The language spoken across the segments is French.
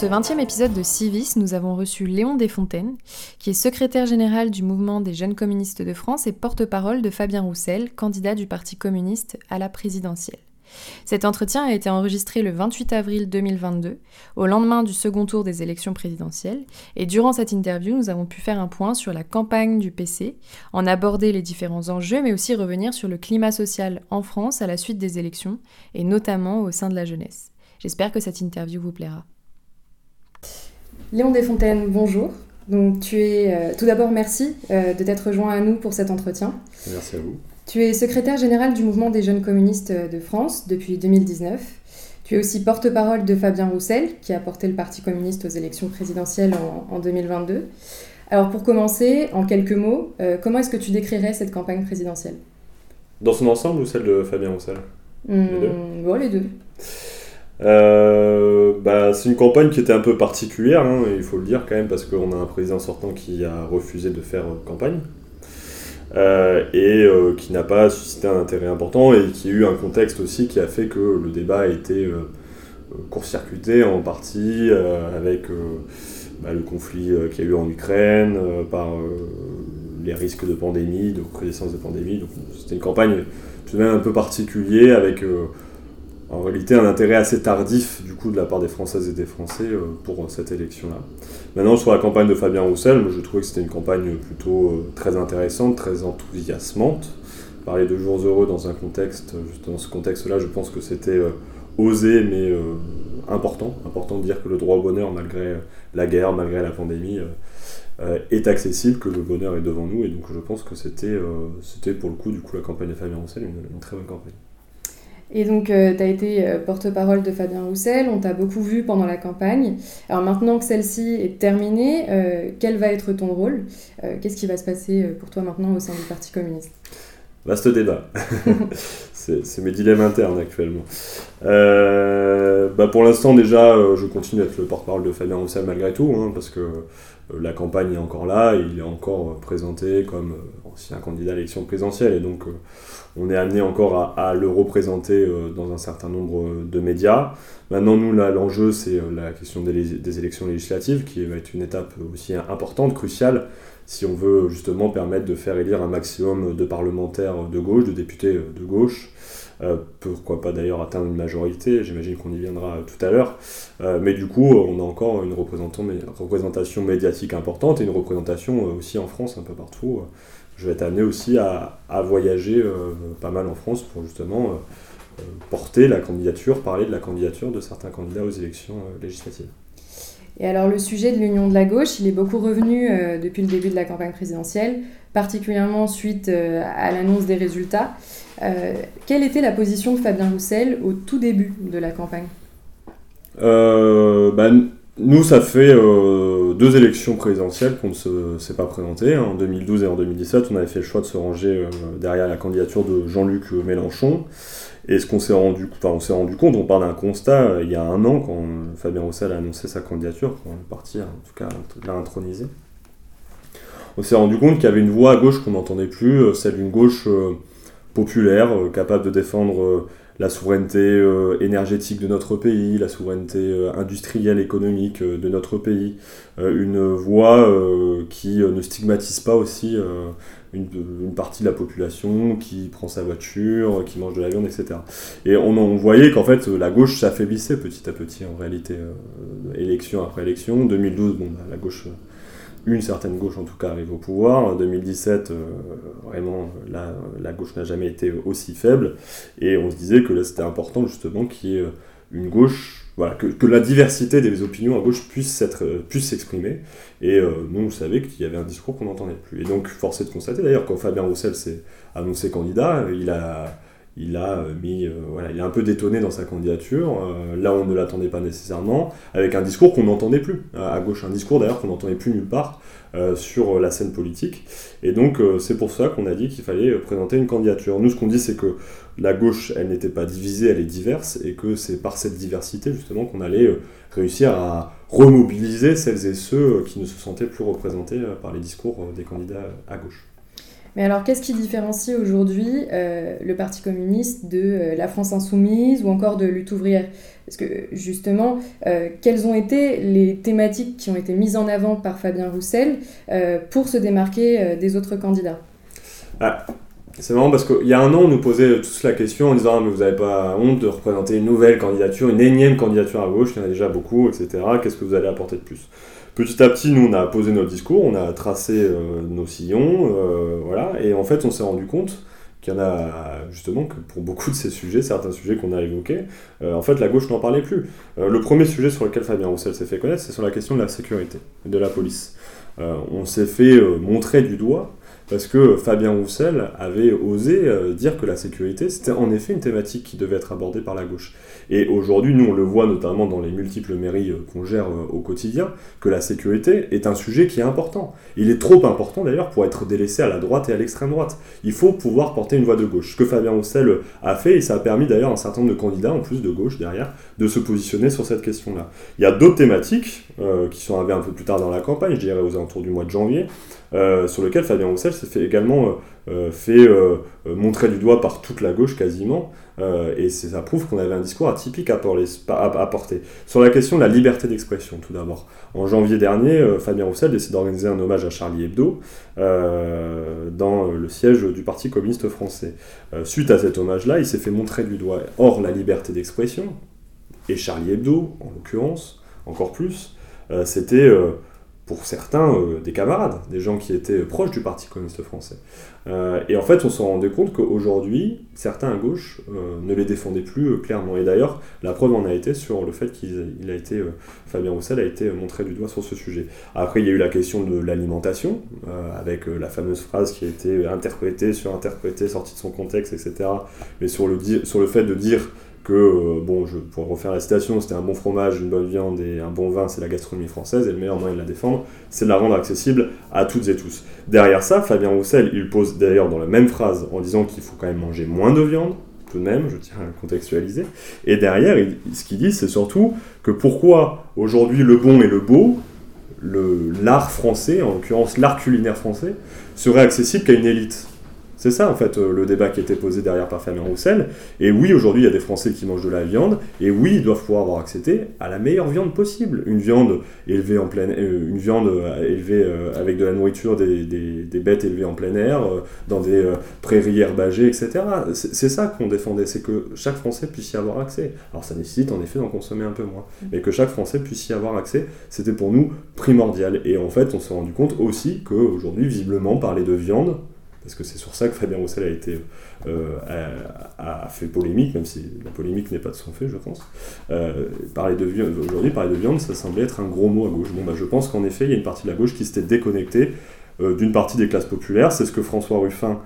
ce 20e épisode de Civis, nous avons reçu Léon Desfontaines, qui est secrétaire général du mouvement des jeunes communistes de France et porte-parole de Fabien Roussel, candidat du Parti communiste à la présidentielle. Cet entretien a été enregistré le 28 avril 2022, au lendemain du second tour des élections présidentielles, et durant cette interview, nous avons pu faire un point sur la campagne du PC, en aborder les différents enjeux, mais aussi revenir sur le climat social en France à la suite des élections, et notamment au sein de la jeunesse. J'espère que cette interview vous plaira. Léon Desfontaines, bonjour. Donc, tu es euh, tout d'abord merci euh, de t'être rejoint à nous pour cet entretien. Merci à vous. Tu es secrétaire général du mouvement des jeunes communistes de France depuis 2019. Tu es aussi porte-parole de Fabien Roussel, qui a porté le Parti communiste aux élections présidentielles en, 2022. Alors pour commencer, en quelques mots, euh, comment est-ce que tu décrirais cette campagne présidentielle? Dans son ensemble ou celle de Fabien Roussel? Les deux bon, Les deux. Euh, bah, c'est une campagne qui était un peu particulière, hein, il faut le dire quand même, parce qu'on a un président sortant qui a refusé de faire campagne. Euh, et euh, qui n'a pas suscité un intérêt important et qui a eu un contexte aussi qui a fait que le débat a été court-circuité en partie avec bah, le conflit qu'il y a eu en Ukraine, par les risques de pandémie, de recrudescence de pandémie. C'était une campagne tout de même un peu particulière avec en réalité un intérêt assez tardif du coup de la part des Françaises et des Français euh, pour euh, cette élection-là. Maintenant sur la campagne de Fabien Roussel, je trouvais que c'était une campagne plutôt euh, très intéressante, très enthousiasmante. Parler de jours heureux dans un contexte, dans ce contexte-là, je pense que c'était osé mais important, important de dire que le droit au bonheur malgré la guerre, malgré la pandémie, est accessible, que le bonheur est devant nous et donc je pense que c'était c'était pour le coup du coup la campagne de Fabien Roussel une très bonne campagne. Et donc, euh, tu as été euh, porte-parole de Fabien Roussel, on t'a beaucoup vu pendant la campagne. Alors maintenant que celle-ci est terminée, euh, quel va être ton rôle? Qu'est-ce qui va se passer pour toi maintenant au sein du Parti communiste? Vaste débat. c'est mes dilemmes internes actuellement. bah pour l'instant, déjà, je continue d'être le porte-parole de Fabien Roussel malgré tout, hein, parce que la campagne est encore là, il est encore présenté comme ancien candidat à l'élection présidentielle, et donc on est amené encore à, le représenter euh, dans un certain nombre de médias. Maintenant, nous, là, l'enjeu, c'est euh, la question des, élections législatives, qui va être une étape aussi importante, cruciale, si on veut justement permettre de faire élire un maximum de parlementaires de gauche, de députés de gauche. Euh, pourquoi pas d'ailleurs atteindre une majorité, j'imagine qu'on y viendra tout à l'heure. mais du coup, on a encore une représentation médiatique importante et une représentation aussi en France, un peu partout je vais être amené aussi à, voyager euh, pas mal en France pour justement euh, euh, porter la candidature, parler de la candidature de certains candidats aux élections législatives. Et alors le sujet de l'union de la gauche, il est beaucoup revenu depuis le début de la campagne présidentielle, particulièrement suite à l'annonce des résultats. Quelle était la position de Fabien Roussel au tout début de la campagne ben, nous, ça fait euh, deux élections présidentielles qu'on ne s'est pas présenté. En 2012 et en 2017, on avait fait le choix de se ranger euh, derrière la candidature de Jean-Luc Mélenchon. Et ce qu'on s'est rendu, enfin, on s'est rendu compte, on part d'un constat euh, il y a un an quand Fabien Roussel a annoncé sa candidature, quand le parti, en tout cas, l'a intronisé. On s'est rendu compte qu'il y avait une voix à gauche qu'on n'entendait plus, celle d'une gauche populaire, capable de défendre la souveraineté euh, énergétique de notre pays, la souveraineté euh, industrielle, économique euh, de notre pays, une voix qui ne stigmatise pas aussi une, partie de la population qui prend sa voiture, qui mange de la viande, etc. Et on, voyait qu'en fait la gauche s'affaiblissait petit à petit en réalité, élection après élection. 2012, bon, bah, la gauche une certaine gauche en tout cas arrive au pouvoir. En 2017, euh, vraiment, la, la gauche n'a jamais été aussi faible. Et on se disait que là, c'était important justement qu'il y ait une gauche, voilà, que, que, la diversité des opinions à gauche puisse s'exprimer. Et euh, nous, on savait qu'il y avait un discours qu'on n'entendait plus. Et donc, force est de constater d'ailleurs, quand Fabien Roussel s'est annoncé candidat, il a il a euh, mis, euh, voilà, il un peu détonné dans sa candidature. Euh, là, on ne l'attendait pas nécessairement, avec un discours qu'on n'entendait plus à, gauche, un discours d'ailleurs qu'on n'entendait plus nulle part sur la scène politique. Et donc, c'est pour ça qu'on a dit qu'il fallait présenter une candidature. Nous, ce qu'on dit, c'est que la gauche, elle n'était pas divisée, elle est diverse, et que c'est par cette diversité justement qu'on allait réussir à remobiliser celles et ceux qui ne se sentaient plus représentés par les discours des candidats à gauche. Mais alors, qu'est-ce qui différencie aujourd'hui euh, le Parti communiste de euh, la France insoumise ou encore de Lutte ouvrière? Parce que justement, euh, quelles ont été les thématiques qui ont été mises en avant par Fabien Roussel pour se démarquer des autres candidats? Ah, C'est marrant parce qu'il y a un an, on nous posait tous la question en disant ah, mais vous n'avez pas honte de représenter une nouvelle candidature, une énième candidature à gauche, il y en a déjà beaucoup, etc. Qu'est-ce que vous allez apporter de plus? Petit à petit, nous, on a posé notre discours, on a tracé euh, nos sillons, euh, voilà, et en fait, on s'est rendu compte qu'il y en a, justement, que pour beaucoup de ces sujets, certains sujets qu'on a évoqués, euh, en fait, la gauche n'en parlait plus. le premier sujet sur lequel Fabien Roussel s'est fait connaître, c'est sur la question de la sécurité, de la police. on s'est fait montrer du doigt parce que Fabien Roussel avait osé dire que la sécurité, c'était en effet une thématique qui devait être abordée par la gauche. Et aujourd'hui, nous, on le voit notamment dans les multiples mairies euh, qu'on gère euh, au quotidien, que la sécurité est un sujet qui est important. Il est trop important d'ailleurs pour être délaissé à la droite et à l'extrême droite. Il faut pouvoir porter une voix de gauche. Ce que Fabien Roussel a fait, et ça a permis d'ailleurs un certain nombre de candidats, en plus de gauche derrière, de se positionner sur cette question-là. Il y a d'autres thématiques euh, qui sont arrivées un peu plus tard dans la campagne, je dirais aux alentours du mois de janvier, sur lesquelles Fabien Roussel s'est fait également fait montrer du doigt par toute la gauche quasiment, euh, et ça prouve qu'on avait un discours atypique à, porter. Sur la question de la liberté d'expression, tout d'abord. En janvier dernier, euh, Fabien Roussel décide d'organiser un hommage à Charlie Hebdo euh, dans le siège du Parti communiste français. suite à cet hommage-là, il s'est fait montrer du doigt. Or, la liberté d'expression, et Charlie Hebdo, en l'occurrence, encore plus, c'était pour certains euh, des camarades, des gens qui étaient proches du Parti communiste français. Euh, et en fait, on s'en rendait compte qu'aujourd'hui, certains à gauche euh, ne les défendaient plus clairement. Et d'ailleurs, la preuve en a été sur le fait qu'il a été, Fabien Roussel a été montré du doigt sur ce sujet. Après, il y a eu la question de l'alimentation, avec la fameuse phrase qui a été interprétée, surinterprétée, sortie de son contexte, etc. Mais sur le, sur le fait de dire que, euh, bon, je pourrais refaire la citation, c'était un bon fromage, une bonne viande et un bon vin, c'est la gastronomie française, et le meilleur moyen de la défendre, c'est de la rendre accessible à toutes et tous. Derrière ça, Fabien Roussel, il pose d'ailleurs dans la même phrase en disant qu'il faut quand même manger moins de viande, tout de même, je tiens à le contextualiser, et derrière, ce qu'il dit, c'est surtout que pourquoi aujourd'hui le bon et le beau, l'art français, en l'occurrence l'art culinaire français, serait accessible qu'à une élite? C'est ça, en fait, euh, le débat qui était posé derrière par Fabien Roussel. Et oui, aujourd'hui, il y a des Français qui mangent de la viande. Et oui, ils doivent pouvoir avoir accès à la meilleure viande possible. Une viande élevée en plein euh, une viande euh, élevée avec de la nourriture des, bêtes élevées en plein air, dans des prairies herbagées, etc. C'est ça qu'on défendait, c'est que chaque Français puisse y avoir accès. Alors ça nécessite en effet d'en consommer un peu moins. Mm. Mais que chaque Français puisse y avoir accès, c'était pour nous primordial. Et en fait, on s'est rendu compte aussi qu'aujourd'hui, visiblement, parler de viande, parce que c'est sur ça que Fabien Roussel a été euh, a, fait polémique, même si la polémique n'est pas de son fait, je pense. Euh, parler de viande, aujourd'hui, parler de viande, ça semblait être un gros mot à gauche. Bon, bah, je pense qu'en effet, il y a une partie de la gauche qui s'était déconnectée euh, d'une partie des classes populaires. C'est ce que François Ruffin,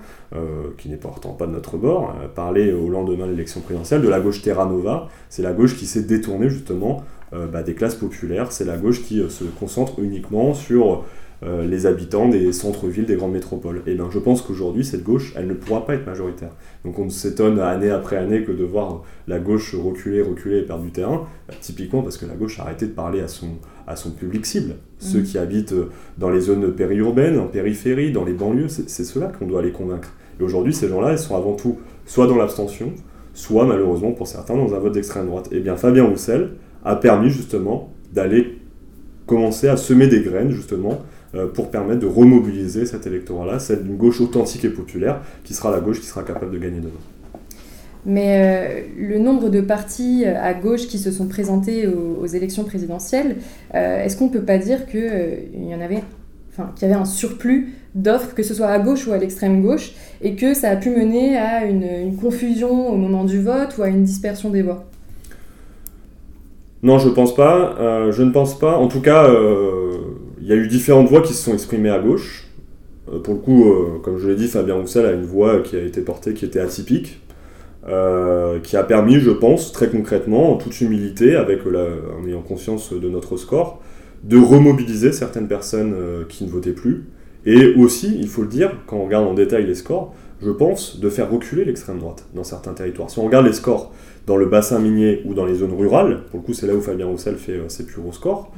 qui n'est pourtant pas de notre bord, parlait au lendemain de l'élection présidentielle de la gauche Terra Nova. C'est la gauche qui s'est détournée justement bah, des classes populaires. C'est la gauche qui se concentre uniquement sur euh, les habitants des centres-villes des grandes métropoles. Et bien je pense qu'aujourd'hui, cette gauche, elle ne pourra pas être majoritaire. Donc on s'étonne année après année que de voir la gauche reculer, reculer et perdre du terrain, bah, typiquement parce que la gauche a arrêté de parler à son, à son public cible. Ceux mmh. qui habitent euh, dans les zones périurbaines, en périphérie, dans les banlieues, c'est ceux-là qu'on doit aller convaincre. Et aujourd'hui, ces gens-là, ils sont avant tout soit dans l'abstention, soit malheureusement pour certains dans un vote d'extrême droite. Et bien Fabien Roussel a permis justement d'aller commencer à semer des graines justement pour permettre de remobiliser cet électorat-là, celle d'une gauche authentique et populaire, qui sera la gauche qui sera capable de gagner demain. Mais euh, le nombre de partis euh, à gauche qui se sont présentés aux, élections présidentielles, est-ce qu'on ne peut pas dire qu'il y en avait, enfin, qu'il y avait un surplus d'offres, que ce soit à gauche ou à l'extrême gauche, et que ça a pu mener à une, une, confusion au moment du vote ou à une dispersion des voix? Non, je pense pas. je ne pense pas. En tout cas, y a eu différentes voix qui se sont exprimées à gauche. Euh, pour le coup, euh, comme je l'ai dit, Fabien Roussel a une voix qui a été portée qui était atypique, euh, qui a permis, je pense, très concrètement, en toute humilité, avec en ayant conscience de notre score, de remobiliser certaines personnes qui ne votaient plus. Et aussi, il faut le dire, quand on regarde en détail les scores, je pense, de faire reculer l'extrême droite dans certains territoires. Si on regarde les scores dans le bassin minier ou dans les zones rurales, pour le coup c'est là où Fabien Roussel fait ses plus gros scores,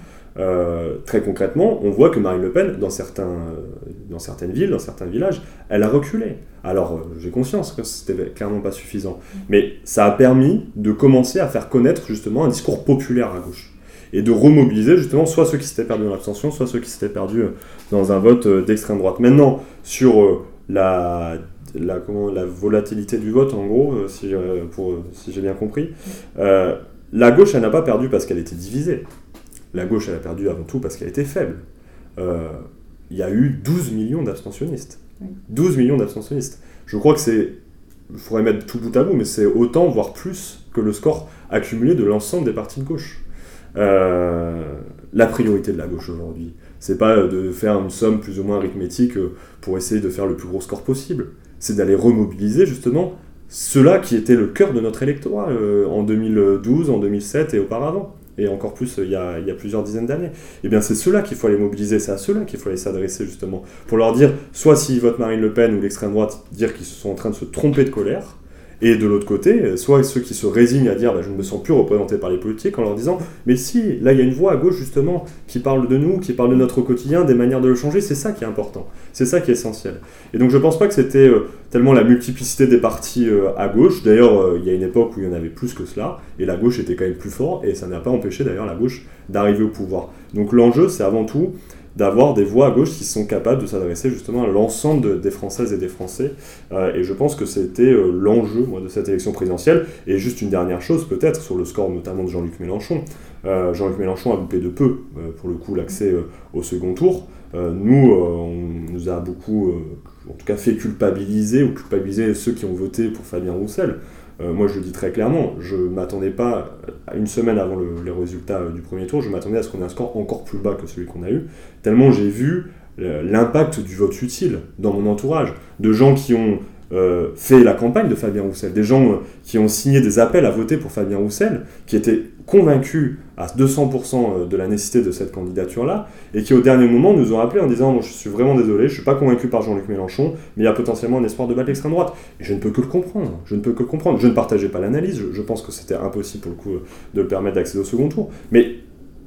très concrètement, on voit que Marine Le Pen, dans, certains, dans certaines villes, dans certains villages, elle a reculé. Alors, j'ai conscience que c'était clairement pas suffisant, mais ça a permis de commencer à faire connaître justement un discours populaire à gauche et de remobiliser justement soit ceux qui s'étaient perdus dans l'abstention, soit ceux qui s'étaient perdus euh, dans un vote euh, d'extrême droite. Maintenant, sur euh, la, la, comment, la volatilité du vote, en gros, si j'ai bien compris, la gauche, elle n'a pas perdu parce qu'elle était divisée. La gauche, elle a perdu avant tout parce qu'elle était faible. Il y a eu 12 millions d'abstentionnistes. 12 millions d'abstentionnistes. Je crois que c'est il faudrait mettre tout bout à bout, mais c'est autant, voire plus, que le score accumulé de l'ensemble des partis de gauche. Euh, la priorité de la gauche aujourd'hui. C'est pas de faire une somme plus ou moins arithmétique euh, pour essayer de faire le plus gros score possible. C'est d'aller remobiliser justement ceux-là qui étaient le cœur de notre électorat euh, en 2012, en 2007 et auparavant et encore plus il y a, il y a plusieurs dizaines d'années. Eh bien, c'est ceux-là qu'il faut aller mobiliser, c'est à ceux-là qu'il faut aller s'adresser justement, pour leur dire, soit s'ils votent Marine Le Pen ou l'extrême droite, dire qu'ils sont en train de se tromper de colère, et de l'autre côté, soit ceux qui se résignent à dire bah, je ne me sens plus représenté par les politiques en leur disant mais si, là il y a une voix à gauche justement qui parle de nous, qui parle de notre quotidien, des manières de le changer, c'est ça qui est important, c'est ça qui est essentiel. Et donc je pense pas que c'était euh, tellement la multiplicité des partis euh, à gauche, d'ailleurs euh, il y a une époque où il y en avait plus que cela, et la gauche était quand même plus fort, et ça n'a pas empêché d'ailleurs la gauche d'arriver au pouvoir. Donc l'enjeu c'est avant tout d'avoir des voix à gauche qui sont capables de s'adresser justement à l'ensemble des Françaises et des Français. Euh, et je pense que c'était euh, l'enjeu de cette élection présidentielle. Et juste une dernière chose peut-être sur le score notamment de Jean-Luc Mélenchon. Euh, Jean-Luc Mélenchon a loupé de peu pour le coup l'accès au second tour. nous, on nous a beaucoup, en tout cas, fait culpabiliser ou culpabiliser ceux qui ont voté pour Fabien Roussel. Euh, moi, je le dis très clairement, je ne m'attendais pas, une semaine avant les résultats euh, du premier tour, je m'attendais à ce qu'on ait un score encore plus bas que celui qu'on a eu, tellement j'ai vu euh, l'impact du vote utile dans mon entourage, de gens qui ont fait la campagne de Fabien Roussel, des gens qui ont signé des appels à voter pour Fabien Roussel, qui étaient convaincus à 200% de la nécessité de cette candidature-là, et qui au dernier moment nous ont appelé en disant Je suis vraiment désolé, je ne suis pas convaincu par Jean-Luc Mélenchon, mais il y a potentiellement un espoir de battre l'extrême droite. Et je ne peux que le comprendre. Je ne peux que le comprendre. Je ne partageais pas l'analyse. Je, pense que c'était impossible pour le coup de le permettre d'accéder au second tour. Mais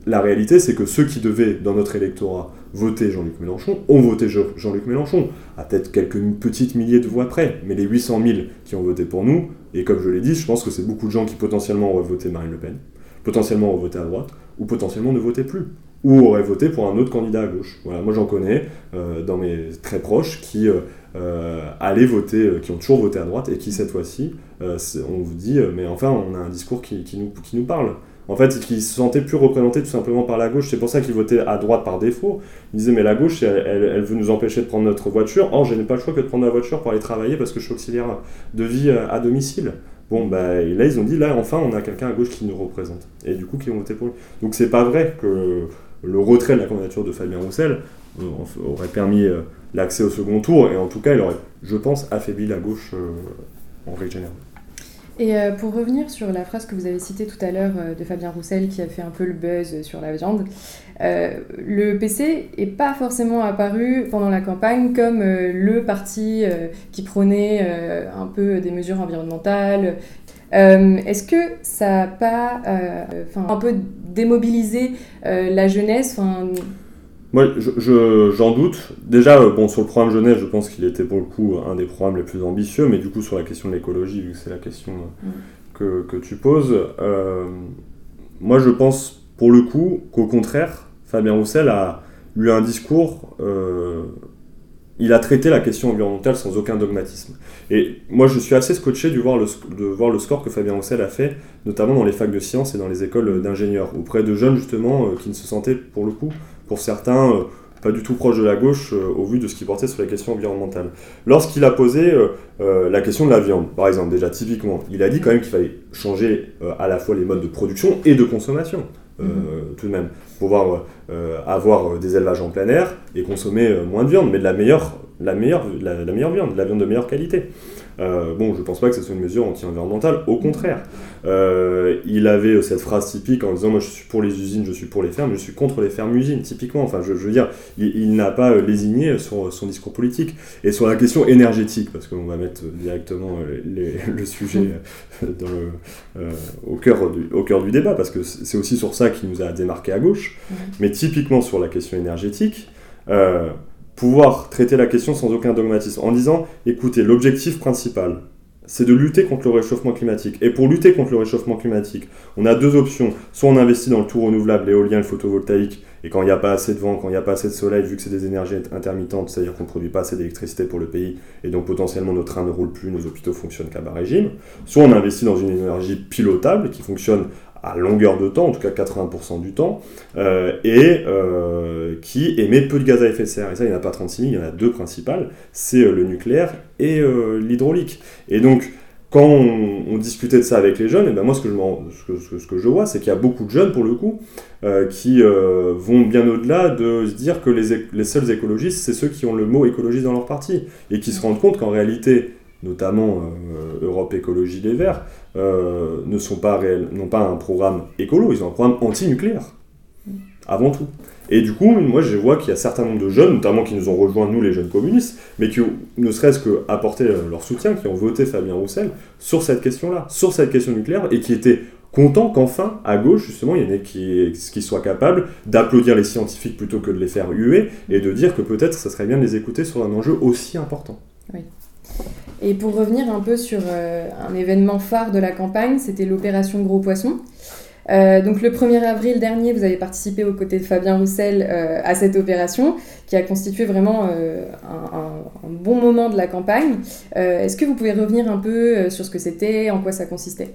la réalité, c'est que ceux qui devaient, dans notre électorat, voter Jean-Luc Mélenchon, ont voté Jean-Luc Mélenchon, à peut-être quelques petites milliers de voix près, mais les 800 000 qui ont voté pour nous, et comme je l'ai dit, je pense que c'est beaucoup de gens qui potentiellement auraient voté Marine Le Pen, potentiellement auraient voté à droite, ou potentiellement ne votaient plus ou auraient voté pour un autre candidat à gauche. Voilà, moi j'en connais euh, dans mes très proches qui euh, euh, allaient voter, qui ont toujours voté à droite et qui cette fois-ci, on vous dit, mais enfin on a un discours qui, nous, qui nous parle. En fait, qui se sentaient plus représentés tout simplement par la gauche. C'est pour ça qu'ils votaient à droite par défaut. Ils disaient, mais la gauche, elle, veut nous empêcher de prendre notre voiture. Or, je n'ai pas le choix que de prendre ma voiture pour aller travailler parce que je suis auxiliaire de vie à domicile. Bon, bah, là, ils ont dit, là, enfin, on a quelqu'un à gauche qui nous représente. Et du coup, qui ont voté pour lui. Donc, c'est pas vrai que le retrait de la candidature de Fabien Roussel euh, aurait permis euh, l'accès au second tour, et en tout cas, il aurait, je pense, affaibli la gauche euh, en règle générale. Et pour revenir sur la phrase que vous avez citée tout à l'heure de Fabien Roussel qui a fait un peu le buzz sur la viande, le PC n'est pas forcément apparu pendant la campagne comme le parti qui prônait un peu des mesures environnementales. Est-ce que ça n'a pas un peu démobiliser euh, la jeunesse moi, j'en doute. Déjà, euh, bon, sur le programme jeunesse, je pense qu'il était pour le coup un des programmes les plus ambitieux, mais du coup, sur la question de l'écologie, vu que c'est la question euh, mm. que, que, tu poses, moi, je pense pour le coup qu'au contraire, Fabien Roussel a eu un discours il a traité la question environnementale sans aucun dogmatisme. Et moi, je suis assez scotché de voir le, de voir le score que Fabien Roussel a fait, notamment dans les facs de sciences et dans les écoles d'ingénieurs, auprès de jeunes justement euh, qui ne se sentaient, pour le coup, pour certains, euh, pas du tout proches de la gauche euh, au vu de ce qui portait sur la question environnementale. Lorsqu'il a posé la question de la viande, par exemple, déjà typiquement, il a dit quand même qu'il fallait changer à la fois les modes de production et de consommation. Mhm. tout de même, pouvoir euh, avoir des élevages en plein air et consommer moins de viande, mais de la meilleure, la meilleure, la, meilleure viande, de la viande de meilleure qualité. Euh, bon, je pense pas que ce soit une mesure anti-environnementale, au contraire. Euh, il avait cette phrase typique en disant Moi je suis pour les usines, je suis pour les fermes, je suis contre les fermes-usines, typiquement. Enfin, je, veux dire, il, n'a pas lésigné sur son discours politique. Et sur la question énergétique, parce qu'on va mettre directement le sujet au, cœur du, au cœur du débat, parce que c'est aussi sur ça qu'il nous a démarqué à gauche. Mais typiquement sur la question énergétique, euh, pouvoir traiter la question sans aucun dogmatisme, en disant, écoutez, l'objectif principal, c'est de lutter contre le réchauffement climatique. Et pour lutter contre le réchauffement climatique, on a deux options. Soit on investit dans le tout renouvelable, l'éolien, le photovoltaïque, et quand il n'y a pas assez de vent, quand il n'y a pas assez de soleil, vu que c'est des énergies intermittentes, c'est-à-dire qu'on ne produit pas assez d'électricité pour le pays, et donc potentiellement nos trains ne roulent plus, nos hôpitaux fonctionnent qu'à bas régime. Soit on investit dans une énergie pilotable qui fonctionne à longueur de temps, en tout cas 80% du temps, euh, et euh, qui émet peu de gaz à effet de serre. Et ça, il n'y en a pas 36 000, il y en a deux principales, c'est euh, le nucléaire et l'hydraulique. Et donc, quand on, discutait de ça avec les jeunes, et ben moi, ce que je, vois, c'est qu'il y a beaucoup de jeunes, pour le coup, qui vont bien au-delà de se dire que les, les seuls écologistes, c'est ceux qui ont le mot écologiste dans leur parti, et qui se rendent compte qu'en réalité, notamment Europe Écologie Les Verts, euh, ne sont pas réels, n'ont pas un programme écolo, ils ont un programme anti-nucléaire, avant tout. Et du coup, moi je vois qu'il y a un certain nombre de jeunes, notamment qui nous ont rejoints, nous les jeunes communistes, mais qui ne serait-ce que apporté leur soutien, qui ont voté Fabien Roussel sur cette question-là, sur cette question nucléaire, et qui étaient contents qu'enfin, à gauche, justement, il y en ait qui, qui soient capables d'applaudir les scientifiques plutôt que de les faire huer, et de dire que peut-être ça serait bien de les écouter sur un enjeu aussi important. Oui. Et pour revenir un peu sur euh, un événement phare de la campagne, c'était l'opération Gros Poisson. Euh, donc le 1er avril dernier, vous avez participé aux côtés de Fabien Roussel euh, à cette opération qui a constitué vraiment un, bon moment de la campagne. Est-ce que vous pouvez revenir un peu sur ce que c'était, en quoi ça consistait?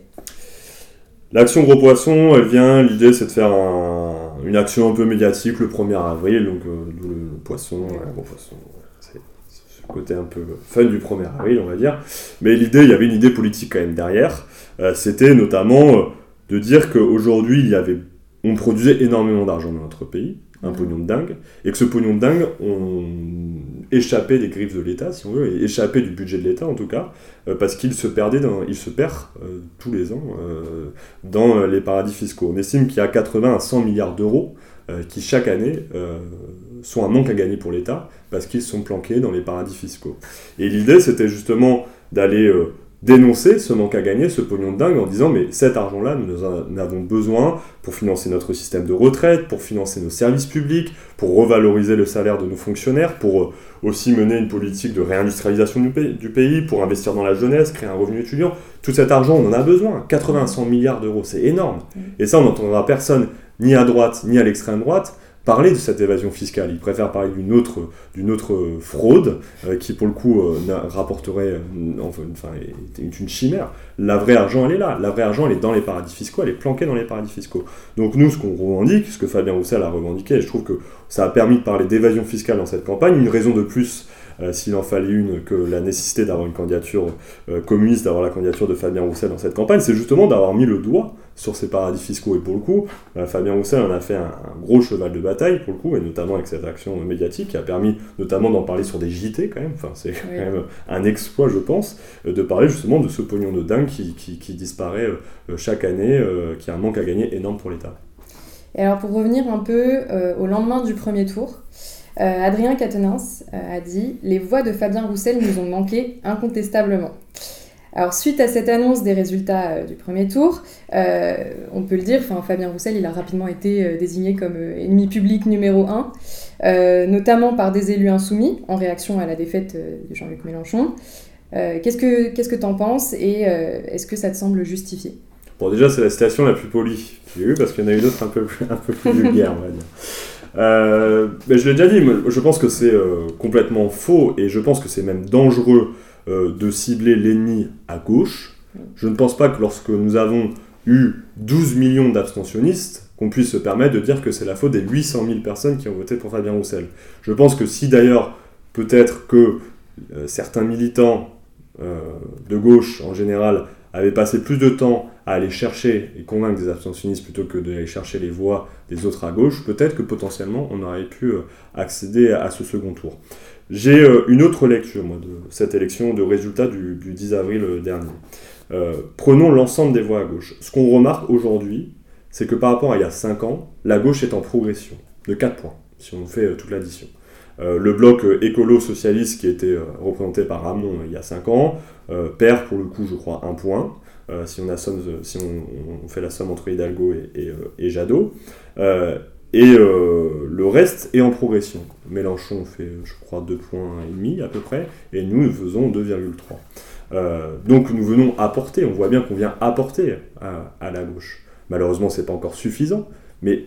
L'action Gros Poisson, elle vient, l'idée c'est de faire une action un peu médiatique le 1er avril, donc le, poisson, Gros Poisson côté un peu fun du 1er avril, on va dire. Mais l'idée, il y avait une idée politique quand même derrière. Euh, c'était notamment euh, de dire qu'aujourd'hui, il y avait, on produisait énormément d'argent dans notre pays, un pognon de dingue, et que ce pognon de dingue, on échappait des griffes de l'État, si on veut, et échappait du budget de l'État en tout cas, euh, parce qu'il se perdait, dans, il se perd tous les ans dans les paradis fiscaux. On estime qu'il y a 80 à 100 milliards d'euros qui chaque année sont un manque à gagner pour l'État parce qu'ils sont planqués dans les paradis fiscaux. Et l'idée, c'était justement d'aller euh, dénoncer ce manque à gagner, ce pognon de dingue, en disant mais cet argent-là, nous en avons besoin pour financer notre système de retraite, pour financer nos services publics, pour revaloriser le salaire de nos fonctionnaires, pour euh, aussi mener une politique de réindustrialisation du pays, pour investir dans la jeunesse, créer un revenu étudiant. Tout cet argent, on en a besoin. 80 100 milliards d'euros, c'est énorme. Et ça, on n'entendra personne, ni à droite, ni à l'extrême droite, parler de cette évasion fiscale. Ils préfèrent parler d'une autre, d'une autre fraude euh, qui, pour le coup, euh, rapporterait, euh, enfin, est une chimère. La vraie argent, elle est là. La vraie argent, elle est dans les paradis fiscaux, elle est planquée dans les paradis fiscaux. Donc nous, ce qu'on revendique, ce que Fabien Roussel a revendiqué, et je trouve que ça a permis de parler d'évasion fiscale dans cette campagne, une raison de plus euh, s'il en fallait une, que la nécessité d'avoir une candidature euh, communiste, d'avoir la candidature de Fabien Roussel dans cette campagne, c'est justement d'avoir mis le doigt sur ces paradis fiscaux. Et pour le coup, euh, Fabien Roussel en a fait un, gros cheval de bataille, pour le coup, et notamment avec cette action médiatique qui a permis notamment d'en parler sur des JT quand même. Enfin, c'est quand même un exploit, je pense, de parler justement de ce pognon de dingue qui, qui, disparaît chaque année, qui a un manque à gagner énorme pour l'État. Et alors pour revenir un peu au lendemain du premier tour, euh, Adrien Quatennens euh, a dit Les voix de Fabien Roussel nous ont manqué incontestablement. Alors, suite à cette annonce des résultats euh, du premier tour, on peut le dire, Fabien Roussel il a rapidement été désigné comme ennemi public numéro 1, notamment par des élus insoumis en réaction à la défaite de Jean-Luc Mélenchon. qu'est-ce que tu en penses et est-ce que ça te semble justifié? Bon, déjà, c'est la citation la plus polie que j'ai eue parce qu'il y en a eu d'autres un peu, un peu plus vulgaires, on va dire. Euh, mais je l'ai déjà dit, je pense que c'est euh, complètement faux et je pense que c'est même dangereux euh, de cibler l'ennemi à gauche. Je ne pense pas que lorsque nous avons eu 12 millions d'abstentionnistes, qu'on puisse se permettre de dire que c'est la faute des 800 000 personnes qui ont voté pour Fabien Roussel. Je pense que si d'ailleurs, peut-être que certains militants de gauche en général avaient passé plus de temps à aller chercher et convaincre des abstentionnistes plutôt que d'aller chercher les voix des autres à gauche, peut-être que potentiellement on aurait pu accéder à ce second tour. J'ai une autre lecture, de cette élection, de résultats du, 10 avril dernier. prenons l'ensemble des voix à gauche. Ce qu'on remarque aujourd'hui, c'est que par rapport à il y a 5 ans, la gauche est en progression de 4 points, si on fait toute l'addition. Euh, le bloc euh, écolo-socialiste qui était euh, représenté par Ramon il y a 5 ans perd pour le coup, je crois, un point. Si, on, si on, fait la somme entre Hidalgo et, Jadot. et le reste est en progression. Mélenchon fait, je crois, 2 points à peu près, et nous, faisons 2,3. donc nous venons apporter, on voit bien qu'on vient apporter à, à la gauche. Malheureusement, c'est pas encore suffisant, mais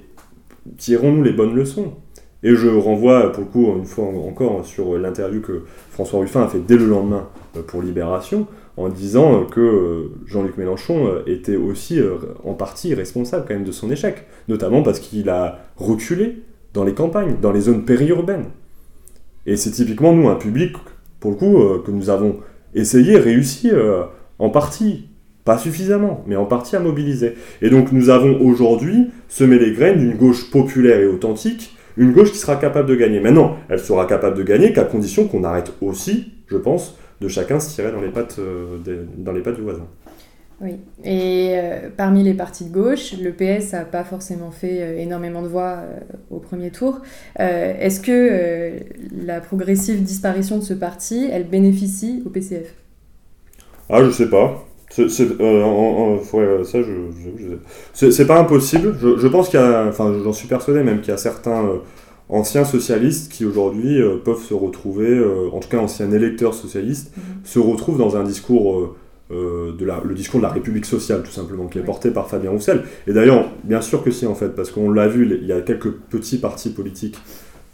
tirons-nous les bonnes leçons. Et je renvoie pour le coup une fois encore sur l'interview que François Ruffin a fait dès le lendemain euh, pour Libération, en disant que euh, Jean-Luc Mélenchon euh, était aussi en partie responsable de son échec, notamment parce qu'il a reculé dans les campagnes, dans les zones périurbaines. Et c'est typiquement nous, un public, pour le coup, que nous avons essayé, réussi en partie, pas suffisamment, mais en partie à mobiliser. Et donc nous avons aujourd'hui semé les graines d'une gauche populaire et authentique une gauche qui sera capable de gagner. Maintenant, elle sera capable de gagner qu'à condition qu'on arrête aussi, je pense, de chacun se tirer dans les pattes, euh, dans les pattes du voisin. Oui, et euh, parmi les partis de gauche, le PS n'a pas forcément fait euh, énormément de voix au premier tour. Est-ce que la progressive disparition de ce parti, elle bénéficie au PCF Ah, je sais pas. C'est ça, je, c'est pas impossible. Je, pense qu'il y a, enfin, j'en suis persuadé même qu'il y a certains anciens socialistes qui aujourd'hui euh, peuvent se retrouver, euh, en tout cas anciens électeurs socialistes, mhm. se retrouvent dans un discours de la, le discours de la République sociale, tout simplement, qui est porté par Fabien Roussel. Et d'ailleurs, bien sûr que si, en fait, parce qu'on l'a vu, il y a quelques petits partis politiques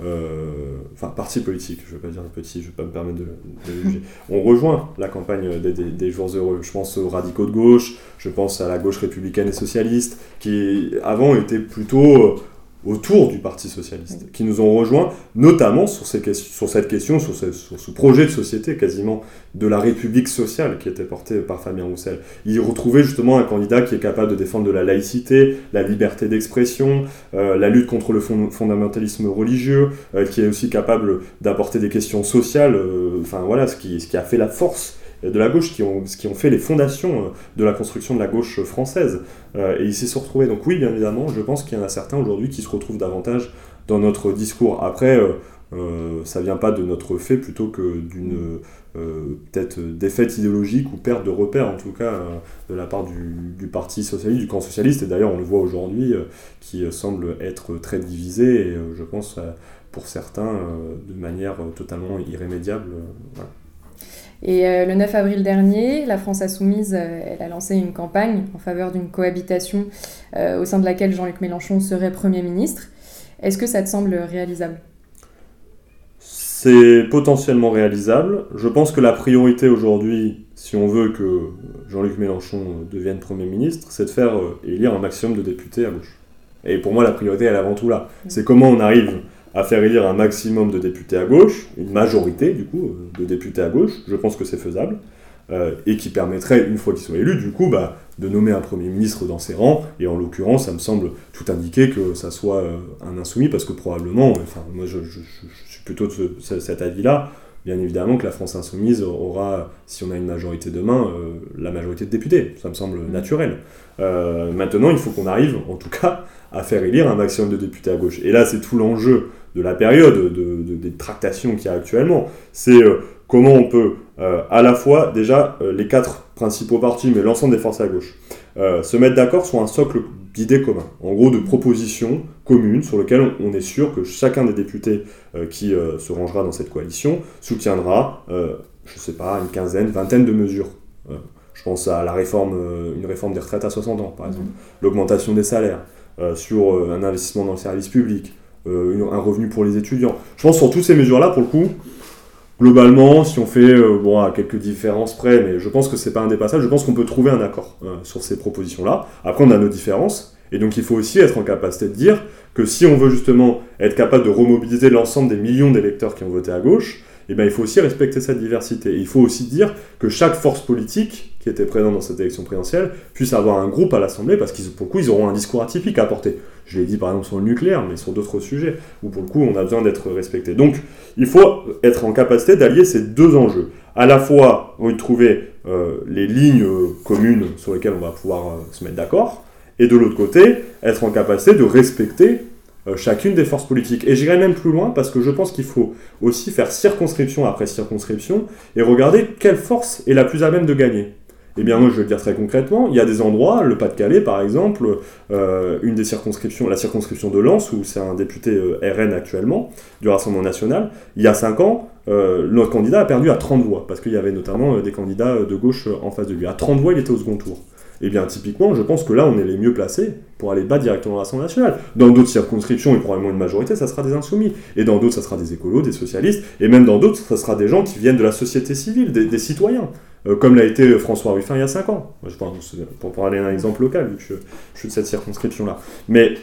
euh, enfin parti politique, je ne vais pas dire petit, je ne vais pas me permettre de, juger. On rejoint la campagne des, des, jours heureux. Je pense aux radicaux de gauche, je pense à la gauche républicaine et socialiste, qui avant était plutôt autour du Parti socialiste, qui nous ont rejoints, notamment sur, cette question, sur ce, projet de société quasiment de la République sociale qui était porté par Fabien Roussel. Il retrouvait justement un candidat qui est capable de défendre de la laïcité, la liberté d'expression, euh, la lutte contre le fondamentalisme religieux, euh, qui est aussi capable d'apporter des questions sociales, euh, enfin voilà, ce qui, ce qui a fait la force de la gauche qui ont, qui ont fait les fondations euh, de la construction de la gauche française. Euh, et il s'est retrouvé. Donc oui, bien évidemment, je pense qu'il y en a certains aujourd'hui qui se retrouvent davantage dans notre discours. Après, euh, euh ça vient pas de notre fait plutôt que d'une peut-être défaite idéologique ou perte de repères, en tout cas, de la part du, Parti socialiste, du camp socialiste. Et d'ailleurs, on le voit aujourd'hui, qui semble être très divisé, et je pense, pour certains, de manière totalement irrémédiable. Voilà. Et euh, le 9 avril dernier, la France Insoumise, euh, elle a lancé une campagne en faveur d'une cohabitation euh, au sein de laquelle Jean-Luc Mélenchon serait Premier ministre. Est-ce que ça te semble réalisable? C'est potentiellement réalisable. Je pense que la priorité aujourd'hui, si on veut que Jean-Luc Mélenchon devienne Premier ministre, c'est de faire élire un maximum de députés à gauche. Et pour moi, la priorité, elle est avant tout là. Mmh. C'est comment on arrive à faire élire un maximum de députés à gauche, une majorité du coup euh, de députés à gauche, je pense que c'est faisable, euh, et qui permettrait, une fois qu'ils sont élus, du coup, bah, de nommer un Premier ministre dans ses rangs, et en l'occurrence, ça me semble tout indiquer que ça soit euh, un insoumis, parce que probablement, enfin, moi je, suis plutôt de cet avis-là, bien évidemment que la France insoumise aura, si on a une majorité demain, la majorité de députés, ça me semble mmh. naturel. maintenant, il faut qu'on arrive, en tout cas, à faire élire un maximum de députés à gauche. Et là, c'est tout l'enjeu de la période, de, des tractations qu'il y a actuellement. C'est euh, comment on peut euh, à la fois, déjà, euh, les quatre principaux partis, mais l'ensemble des forces à gauche, se mettre d'accord sur un socle d'idées communs, en gros de propositions communes sur lesquelles on, est sûr que chacun des députés qui se rangera dans cette coalition soutiendra, je ne sais pas, une quinzaine, vingtaine de mesures. je pense à la réforme, une réforme des retraites à 60 ans, par exemple, l'augmentation des salaires, sur un investissement dans le service public, euh, un revenu pour les étudiants. Je pense sur toutes ces mesures-là, pour le coup, globalement, si on fait euh, bon, à quelques différences près, mais je pense que c'est pas indépassable, je pense qu'on peut trouver un accord euh, sur ces propositions-là. Après, on a nos différences, et donc il faut aussi être en capacité de dire que si on veut justement être capable de remobiliser l'ensemble des millions d'électeurs qui ont voté à gauche, eh bien, il faut aussi respecter cette diversité. il faut aussi dire que chaque force politique qui étaient présents dans cette élection présidentielle puissent avoir un groupe à l'Assemblée parce qu'ils, pour le coup, ils auront un discours atypique à apporter. Je l'ai dit par exemple sur le nucléaire, mais sur d'autres sujets où pour le coup, on a besoin d'être respecté. Donc, il faut être en capacité d'allier ces deux enjeux. À la fois, on trouver euh, les lignes communes sur lesquelles on va pouvoir euh, se mettre d'accord, et de l'autre côté, être en capacité de respecter euh, chacune des forces politiques. Et j'irai même plus loin parce que je pense qu'il faut aussi faire circonscription après circonscription et regarder quelle force est la plus à même de gagner. Eh bien, moi, je vais le dire très concrètement. Il y a des endroits, le Pas-de-Calais, par exemple, euh, une des circonscriptions, la circonscription de Lens, où c'est un député euh, RN actuellement, du Rassemblement national. Il y a 5 ans, notre candidat a perdu à 30 voix, parce qu'il y avait notamment des candidats de gauche en face de lui. À 30 voix, il était au second tour. Eh bien, typiquement, je pense que là, on est les mieux placés pour aller battre directement l'Assemblée nationale. Dans d'autres circonscriptions, et probablement une majorité, ça sera des insoumis. Et dans d'autres, ça sera des écolos, des socialistes. Et même dans d'autres, ça sera des gens qui viennent de la société civile, des, citoyens. Euh, comme l'a été François Ruffin il y a 5 ans. Je pense, pour parler d'un exemple local, vu que je, suis de cette circonscription-là. Mais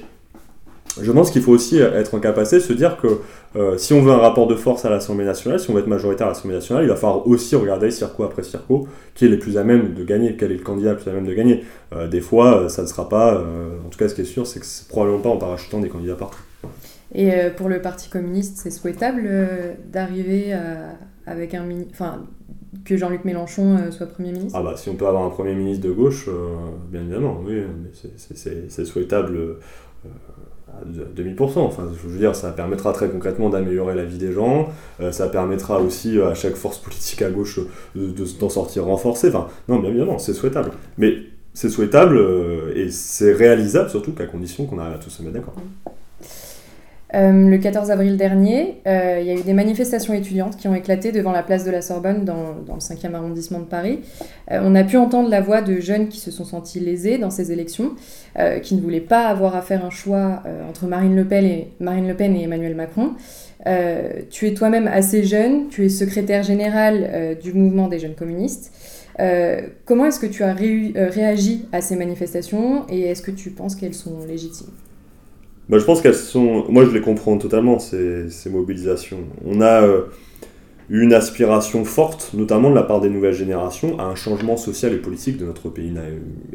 je pense qu'il faut aussi être en capacité de se dire que euh, si on veut un rapport de force à l'Assemblée nationale, si on veut être majoritaire à l'Assemblée nationale, il va falloir aussi regarder circo après circo qui est le plus à même de gagner, quel est le candidat le plus à même de gagner. Euh, des fois, euh, ça ne sera pas, en tout cas ce qui est sûr, c'est que c'est probablement pas en parachutant des candidats partout. Et pour le Parti communiste, c'est souhaitable d'arriver avec un... Enfin, que Jean-Luc Mélenchon soit Premier ministre Ah bah si on peut avoir un Premier ministre de gauche, bien évidemment, oui, c'est souhaitable à 2000%. Enfin, je veux dire, ça permettra très concrètement d'améliorer la vie des gens, euh, ça permettra aussi euh, à chaque force politique à gauche euh, d'en sortir renforcée. Enfin, non, bien évidemment, c'est souhaitable. Mais c'est souhaitable et c'est réalisable surtout qu'à condition qu'on arrive à tous se mettre d'accord. Euh, le 14 avril dernier, euh, il y a eu des manifestations étudiantes qui ont éclaté devant la place de la Sorbonne dans, le 5e arrondissement de Paris. Euh, on a pu entendre la voix de jeunes qui se sont sentis lésés dans ces élections, qui ne voulaient pas avoir à faire un choix entre Marine le, Pen et, Marine le Pen et Emmanuel Macron. tu es toi-même assez jeune, tu es secrétaire général du mouvement des jeunes communistes. comment est-ce que tu as réagi à ces manifestations et est-ce que tu penses qu'elles sont légitimes? Bah, je pense qu'elles sont. Moi, je les comprends totalement, ces, ces mobilisations. On a euh, une aspiration forte, notamment de la part des nouvelles générations, à un changement social et politique de notre pays.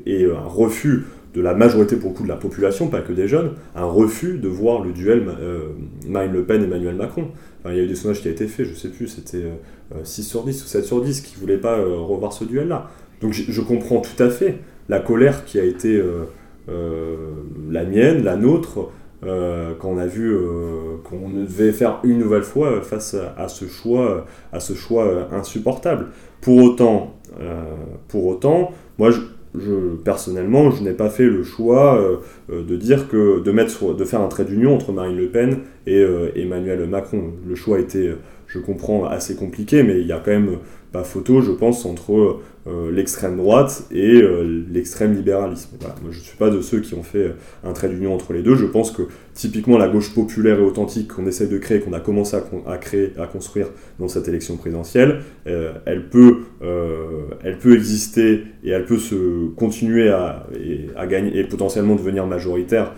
Et euh, un refus de la majorité, pour le coup, de la population, pas que des jeunes, un refus de voir le duel euh, Marine Le Pen-Emmanuel Macron. Enfin, il y a eu des sondages qui ont été faits, je sais plus, c'était 6 sur 10 ou 7 sur 10 qui ne voulaient pas revoir ce duel-là. Donc je, comprends tout à fait la colère qui a été la mienne, la nôtre, euh, quand on a vu euh, qu'on devait faire une nouvelle fois face à, ce choix, à ce choix insupportable. Pour autant, euh, pour autant, moi, personnellement, je n'ai pas fait le choix de dire que de mettre, de faire un trait d'union entre Marine Le Pen et Emmanuel Macron. Le choix était, je comprends, assez compliqué, mais il y a quand même pas photo, je pense, entre euh, l'extrême droite et euh, l'extrême libéralisme. Moi, je ne suis pas de ceux qui ont fait un trait d'union entre les deux. Je pense que typiquement la gauche populaire et authentique qu'on essaie de créer, qu'on a commencé à, créer, à construire dans cette élection présidentielle, euh, elle, peut, elle peut exister et elle peut se continuer à, à gagner et potentiellement devenir majoritaire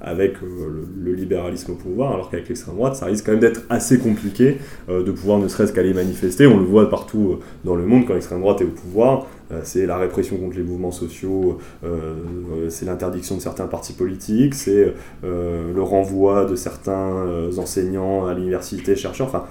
avec le, libéralisme au pouvoir, alors qu'avec l'extrême droite, ça risque quand même d'être assez compliqué de pouvoir ne serait-ce qu'aller manifester. On le voit partout dans le monde quand l'extrême droite est pouvoir, euh, c'est la répression contre les mouvements sociaux, euh, c'est l'interdiction de certains partis politiques, c'est euh, le renvoi de certains enseignants à l'université, chercheurs, enfin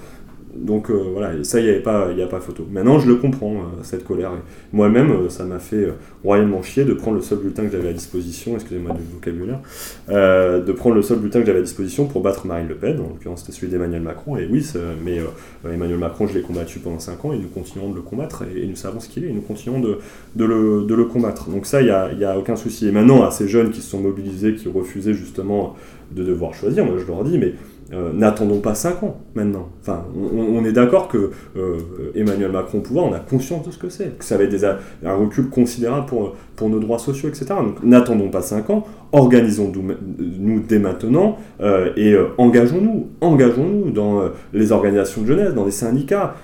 donc euh, voilà, ça, il n'y a, pas, photo. Maintenant, je le comprends, euh, cette colère. Moi-même, euh, ça m'a fait royalement chier de prendre le seul bulletin que j'avais à disposition, excusez-moi du vocabulaire, de prendre le seul bulletin que j'avais à disposition pour battre Marine Le Pen, en l'occurrence c'était celui d'Emmanuel Macron, et oui, mais Emmanuel Macron, je l'ai combattu pendant 5 ans, et nous continuons de le combattre, et, nous savons ce qu'il est, et nous continuons de, de, le, de le, combattre. Donc ça, il n'y a, y a aucun souci. Et maintenant, à ces jeunes qui se sont mobilisés, qui refusaient justement de devoir choisir, moi je leur dis, mais euh, n'attendons pas 5 ans maintenant. Enfin, on, est d'accord que euh, Emmanuel Macron au pouvoir, on a conscience de ce que c'est, que ça va être un recul considérable pour, pour nos droits sociaux, etc. Donc n'attendons pas 5 ans, organisons-nous dès maintenant euh, et engageons-nous, engageons-nous dans les organisations de jeunesse, dans les syndicats,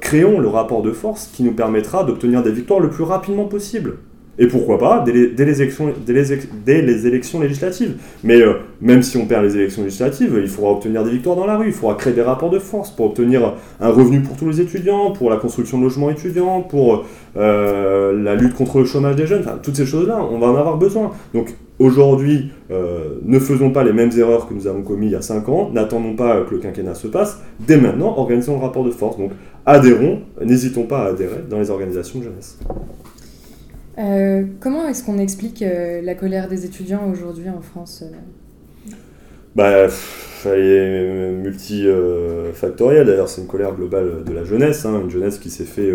créons le rapport de force qui nous permettra d'obtenir des victoires le plus rapidement possible. Et pourquoi pas dès les, élections, législatives. Mais euh, même si on perd les élections législatives, il faudra obtenir des victoires dans la rue, il faudra créer des rapports de force pour obtenir un revenu pour tous les étudiants, pour la construction de logements étudiants, pour euh, la lutte contre le chômage des jeunes, enfin toutes ces choses-là, on va en avoir besoin. Donc aujourd'hui, euh, ne faisons pas les mêmes erreurs que nous avons commis il y a 5 ans, n'attendons pas que le quinquennat se passe, dès maintenant, organisons le rapport de force. Donc adhérons, n'hésitons pas à adhérer dans les organisations de jeunesse. Euh, comment est-ce qu'on explique euh, la colère des étudiants aujourd'hui en France euh bah, Elle est multifactorielle. D'ailleurs, c'est une colère globale de la jeunesse, hein, une jeunesse qui s'est fait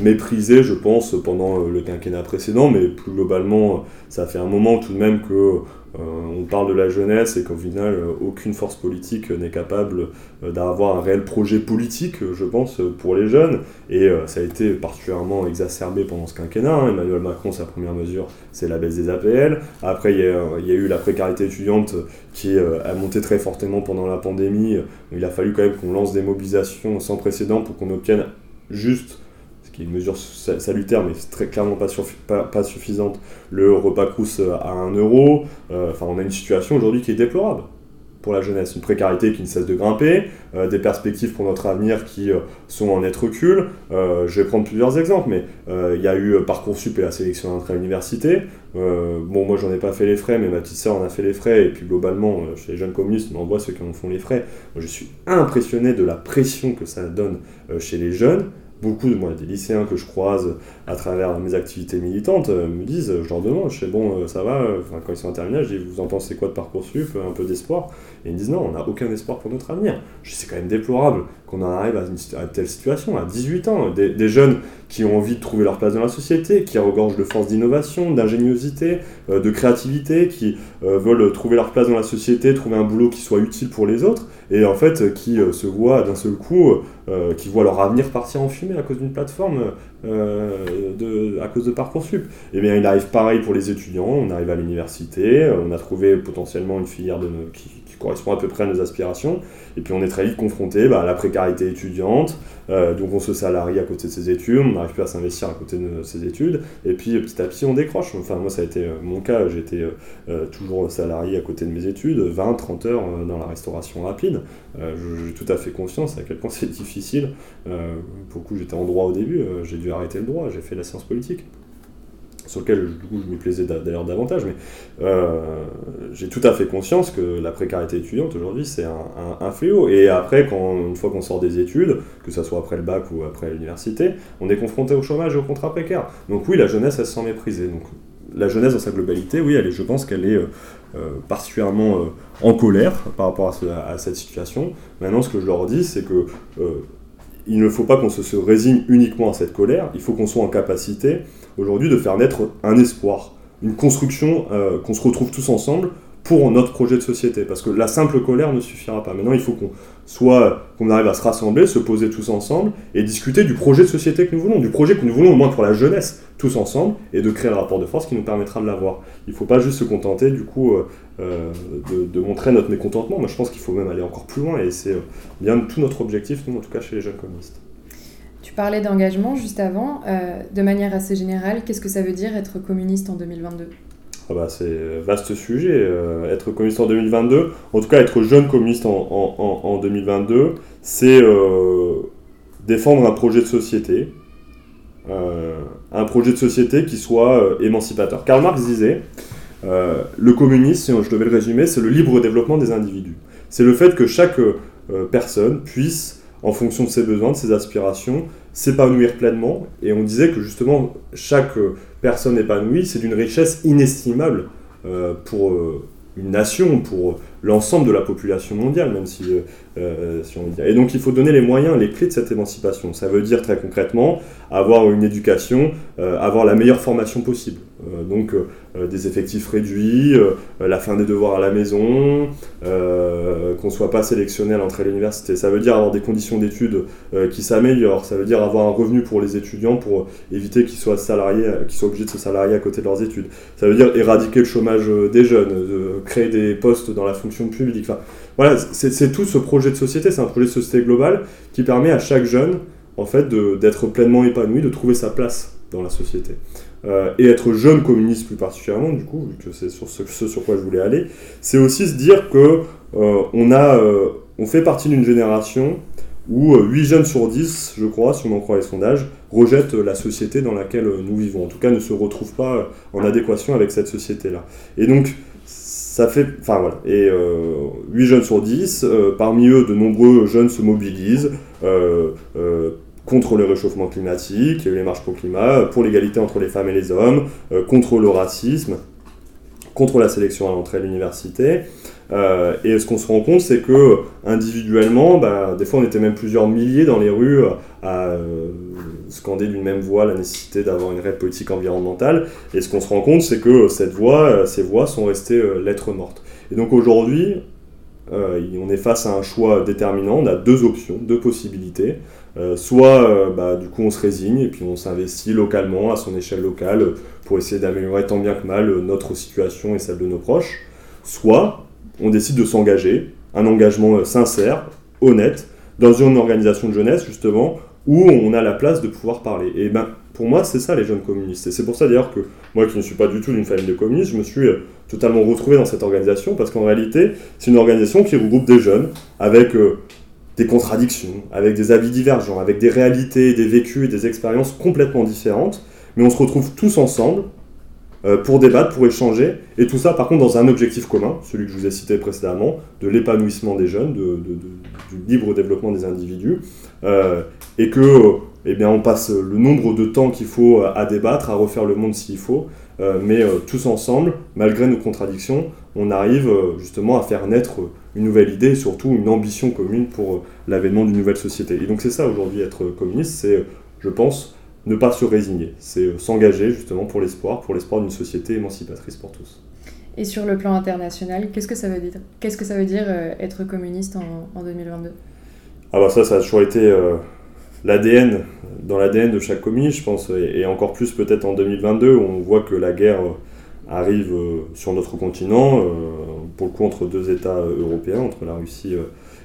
mépriser, je pense, pendant le quinquennat précédent, mais plus globalement, ça fait un moment tout de même que euh, on parle de la jeunesse et qu'au final, euh, aucune force politique n'est capable euh, d'avoir un réel projet politique, je pense, pour les jeunes. Et ça a été particulièrement exacerbé pendant ce quinquennat. Hein. Emmanuel Macron, sa première mesure, c'est la baisse des APL. Après, il y, a, eu la précarité étudiante qui a monté très fortement pendant la pandémie. Il a fallu quand même qu'on lance des mobilisations sans précédent pour qu'on obtienne juste une mesure salutaire, mais très clairement pas, suffisante, le repas crous à 1 euro. Euh, enfin, on a une situation aujourd'hui qui est déplorable pour la jeunesse, une précarité qui ne cesse de grimper, euh, des perspectives pour notre avenir qui euh, sont en net recul. je vais prendre plusieurs exemples, mais il y a eu Parcoursup et la sélection d'entrée à l'université. bon, moi j'en ai pas fait les frais, mais ma petite sœur en a fait les frais, et puis globalement, chez les jeunes communistes, on voit ceux qui en font les frais. je suis impressionné de la pression que ça donne chez les jeunes beaucoup de moi, des lycéens que je croise à travers mes activités militantes euh, me disent, je leur demande, je sais bon, euh, ça va, quand ils sont en terminale, je dis, vous en pensez quoi de Parcoursup, un peu d'espoir? Et ils me disent, non, on n'a aucun espoir pour notre avenir. C'est quand même déplorable qu'on en arrive à une, telle situation, à 18 ans, des, jeunes qui ont envie de trouver leur place dans la société, qui regorgent de force d'innovation, d'ingéniosité, euh, de créativité, qui veulent trouver leur place dans la société, trouver un boulot qui soit utile pour les autres, et en fait qui se voient d'un seul coup, qui voient leur avenir partir en fumée à cause d'une plateforme euh, de, à cause de Parcoursup. Et eh bien, il arrive pareil pour les étudiants. On arrive à l'université, on a trouvé potentiellement une filière de, qui, correspond à peu près à nos aspirations. Et puis, on est très vite confronté bah, à la précarité étudiante. Euh, donc, on se salarie à côté de ses études, on n'arrive plus à s'investir à côté de ses études. Et puis, petit à petit, on décroche. Enfin, moi, ça a été euh, mon cas. J'étais toujours salarié à côté de mes études, 20, 30 heures dans la restauration rapide. J'ai tout à fait conscience à quel point c'est difficile. pour le coup, j'étais en droit au début. J'ai dû arrêter le droit, j'ai fait la science politique, sur lequel du coup, je m'y plaisais d'ailleurs davantage, mais euh, j'ai tout à fait conscience que la précarité étudiante aujourd'hui c'est un, fléau. Et après, quand, une fois qu'on sort des études, que ce soit après le bac ou après l'université, on est confronté au chômage et au contrat précaire. Donc oui, la jeunesse, elle se sent méprisée. Donc la jeunesse dans sa globalité, oui, elle est, je pense qu'elle est euh, euh, particulièrement en colère par rapport à, cette situation. Maintenant, ce que je leur dis, c'est que il ne faut pas qu'on se, résigne uniquement à cette colère, il faut qu'on soit en capacité aujourd'hui de faire naître un espoir, une construction, euh, qu'on se retrouve tous ensemble pour notre projet de société. Parce que la simple colère ne suffira pas. Maintenant, il faut qu'on soit, qu'on arrive à se rassembler, se poser tous ensemble et discuter du projet de société que nous voulons, du projet que nous voulons au moins pour la jeunesse, tous ensemble, et de créer le rapport de force qui nous permettra de l'avoir. Il ne faut pas juste se contenter, du coup, euh, euh, de, montrer notre mécontentement. Moi, je pense qu'il faut même aller encore plus loin, et c'est bien tout notre objectif, nous, en tout cas, chez les jeunes communistes. Tu parlais d'engagement juste avant. de manière assez générale, qu'est-ce que ça veut dire être communiste en 2022 ah bah, c'est vaste sujet. Euh, être communiste en 2022, en tout cas être jeune communiste en, 2022, c'est euh, défendre un projet de société, euh, un projet de société qui soit émancipateur. Karl Marx disait, le communisme, je devais le résumer, c'est le libre développement des individus. C'est le fait que chaque personne puisse, en fonction de ses besoins, de ses aspirations, s'épanouir pleinement. Et on disait que justement, chaque personne épanouie, c'est d'une richesse inestimable euh, pour euh, une nation, pour l'ensemble de la population mondiale, même si, euh, si on dit. Et donc il faut donner les moyens, les clés de cette émancipation. Ça veut dire très concrètement avoir une éducation, avoir la meilleure formation possible. Donc des effectifs réduits, la fin des devoirs à la maison, qu'on ne soit pas sélectionné à l'entrée à l'université. Ça veut dire avoir des conditions d'études qui s'améliorent. Ça veut dire avoir un revenu pour les étudiants pour éviter qu'ils soient salariés, qu'ils soient obligés de se salarier à côté de leurs études. Ça veut dire éradiquer le chômage des jeunes, créer des postes dans la fonction publique. Voilà, c'est tout ce projet de société. C'est un projet de société global qui permet à chaque jeune en fait d'être pleinement épanoui, de trouver sa place dans la société. Et être jeune communiste plus particulièrement, du coup, vu que c'est sur ce, sur quoi je voulais aller, c'est aussi se dire que on, a, on fait partie d'une génération où 8 jeunes sur 10, je crois, si on en croit les sondages, rejettent la société dans laquelle nous vivons. En tout cas, ne se retrouvent pas en adéquation avec cette société-là. Et donc, ça fait, enfin voilà, et 8 euh, jeunes sur 10, euh, parmi eux, de nombreux jeunes se mobilisent euh, contre le réchauffement climatique, les marches pour le climat, pour l'égalité entre les femmes et les hommes, contre le racisme, contre la sélection à l'entrée à l'université. et ce qu'on se rend compte, c'est que individuellement, bah, des fois on était même plusieurs milliers dans les rues à scander d'une même voix la nécessité d'avoir une réelle politique environnementale. Et ce qu'on se rend compte, c'est que cette voix, euh, ces voix sont restées euh, lettres mortes. Et donc aujourd'hui, euh, on est face à un choix déterminant. On a deux options, deux possibilités. soit, bah, du coup, on se résigne et puis on s'investit localement, à son échelle locale, pour essayer d'améliorer tant bien que mal notre situation et celle de nos proches. Soit, on décide de s'engager, un engagement sincère, honnête, dans une organisation de jeunesse, justement, où on a la place de pouvoir parler. Et ben, pour moi, c'est ça les jeunes communistes. Et c'est pour ça d'ailleurs que moi, qui ne suis pas du tout d'une famille de communistes, je me suis euh, totalement retrouvé dans cette organisation, parce qu'en réalité, c'est une organisation qui regroupe des jeunes avec euh, des contradictions, avec des avis divergents, avec des réalités, des vécus et des expériences complètement différentes, mais on se retrouve tous ensemble euh, pour débattre, pour échanger, et tout ça par contre dans un objectif commun, celui que je vous ai cité précédemment, de l'épanouissement des jeunes, du libre développement des individus, et que eh bien, on passe le nombre de temps qu'il faut à débattre, à refaire le monde s'il faut, euh, mais tous ensemble, malgré nos contradictions, on arrive justement à faire naître une nouvelle idée et surtout une ambition commune pour l'avènement d'une nouvelle société. Et donc c'est ça aujourd'hui être communiste, c'est, je pense, ne pas se résigner, c'est euh, s'engager justement pour l'espoir, pour l'espoir d'une société émancipatrice pour tous. Et sur le plan international, qu'est-ce que ça veut dire Qu'est-ce que ça veut dire euh, être communiste en, 2022 Ah bah ça, ça a toujours été euh, l'ADN, dans l'ADN de chaque communiste, je pense, et, encore plus peut-être en 2022, où on voit que la guerre arrive sur notre continent, pour le coup entre deux États européens, entre la Russie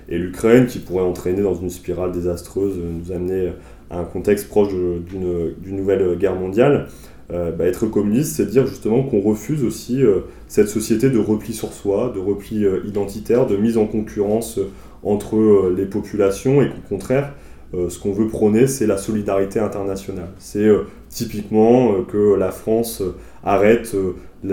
et l'Ukraine, qui pourrait entraîner dans une spirale désastreuse, nous amener un contexte proche d'une nouvelle guerre mondiale, euh, bah, être communiste, c'est dire justement qu'on refuse aussi euh, cette société de repli sur soi, de repli euh, identitaire, de mise en concurrence entre les populations et qu'au contraire, ce qu'on veut prôner, c'est la solidarité internationale. C'est typiquement que la France arrête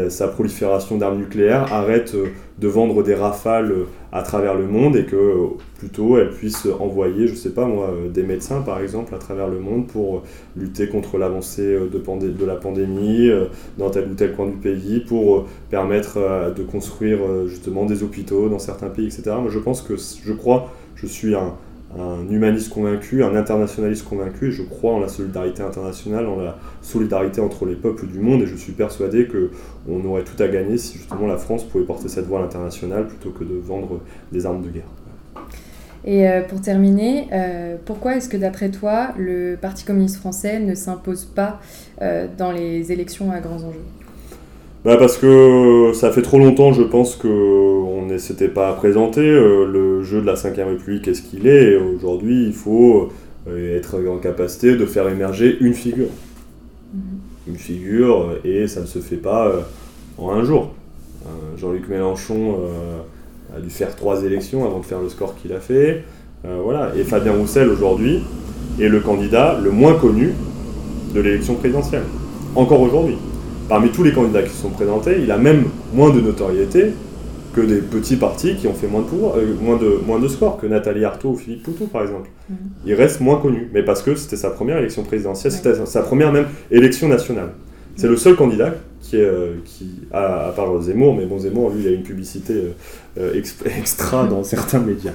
sa prolifération d'armes nucléaires, arrête euh, de vendre des rafales euh, à travers le monde et que euh, plutôt elle puisse envoyer, je sais pas moi, des médecins par exemple à travers le monde pour lutter contre l'avancée de, de, la pandémie dans tel ou tel coin du pays, pour permettre de construire justement des hôpitaux dans certains pays, etc. Moi je pense que je crois, je suis un, un humaniste convaincu, un internationaliste convaincu, et je crois en la solidarité internationale, en la solidarité entre les peuples du monde, et je suis persuadé qu'on aurait tout à gagner si justement la France pouvait porter cette voie à l'international plutôt que de vendre des armes de guerre. Et euh, pour terminer, euh, pourquoi est-ce que d'après toi, le Parti communiste français ne s'impose pas euh, dans les élections à grands enjeux? Bah parce que ça fait trop longtemps, je pense, qu'on ne s'était pas présenté. Euh, le jeu de la Ve République est ce qu'il est, aujourd'hui, il faut euh, être en capacité de faire émerger une figure. Mhm. Une figure, et ça ne se fait pas euh, en un jour. Jean-Luc Mélenchon a dû faire trois élections avant de faire le score qu'il a fait. voilà. Et Fabien Roussel, aujourd'hui, est le candidat le moins connu de l'élection présidentielle. Encore aujourd'hui parmi tous les candidats qui se sont présentés, il a même moins de notoriété que des petits partis qui ont fait moins de, pouvoir, euh, moins de, moins de score, que Nathalie Arthaud ou Philippe Poutou, par exemple. Mhm. Il reste moins connu, mais parce que c'était sa première élection présidentielle, c'était sa première même élection nationale. C'est le seul candidat qui, est, euh, qui a, à part Zemmour, mais bon, Zemmour, lui, il a une publicité euh, extra dans certains médias.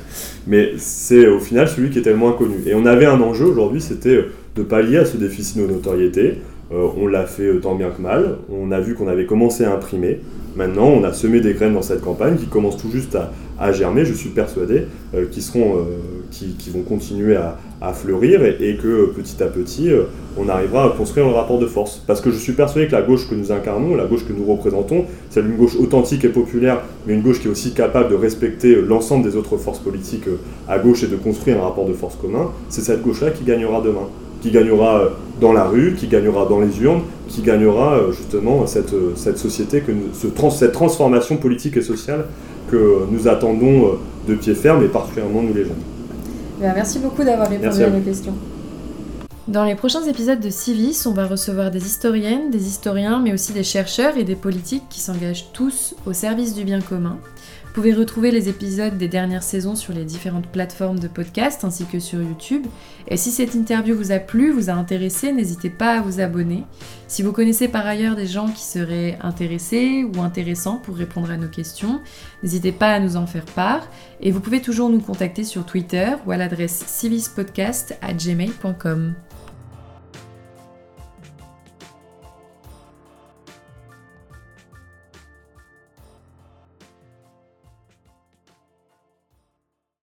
Mais c'est au final celui qui était le moins connu. Et on avait un enjeu aujourd'hui, c'était de pallier à ce déficit de notoriété, euh, on l'a fait euh, tant bien que mal. On a vu qu'on avait commencé à imprimer. Maintenant, on a semé des graines dans cette campagne qui commence tout juste à, germer, je suis persuadé, euh, qui, seront, qui, vont continuer à, fleurir et, que petit à petit, on arrivera à construire le rapport de force. Parce que je suis persuadé que la gauche que nous incarnons, la gauche que nous représentons, c'est une gauche authentique et populaire, mais une gauche qui est aussi capable de respecter l'ensemble des autres forces politiques à gauche et de construire un rapport de force commun. C'est cette gauche-là qui gagnera demain qui gagnera dans la rue, qui gagnera dans les urnes, qui gagnera justement cette, cette société, que ce cette transformation politique et sociale que nous attendons de pied ferme et particulièrement nous les jeunes. Ben, merci beaucoup d'avoir répondu à nos questions. Dans les prochains épisodes de Civis, on va recevoir des historiennes, des historiens, mais aussi des chercheurs et des politiques qui s'engagent tous au service du bien commun. Vous pouvez retrouver les épisodes des dernières saisons sur les différentes plateformes de podcast ainsi que sur YouTube. Et si cette interview vous a plu, vous a intéressé, n'hésitez pas à vous abonner. Si vous connaissez par ailleurs des gens qui seraient intéressés ou intéressants pour répondre à nos questions, n'hésitez pas à nous en faire part. Et vous pouvez toujours nous contacter sur Twitter ou à l'adresse civispodcast@gmail.com.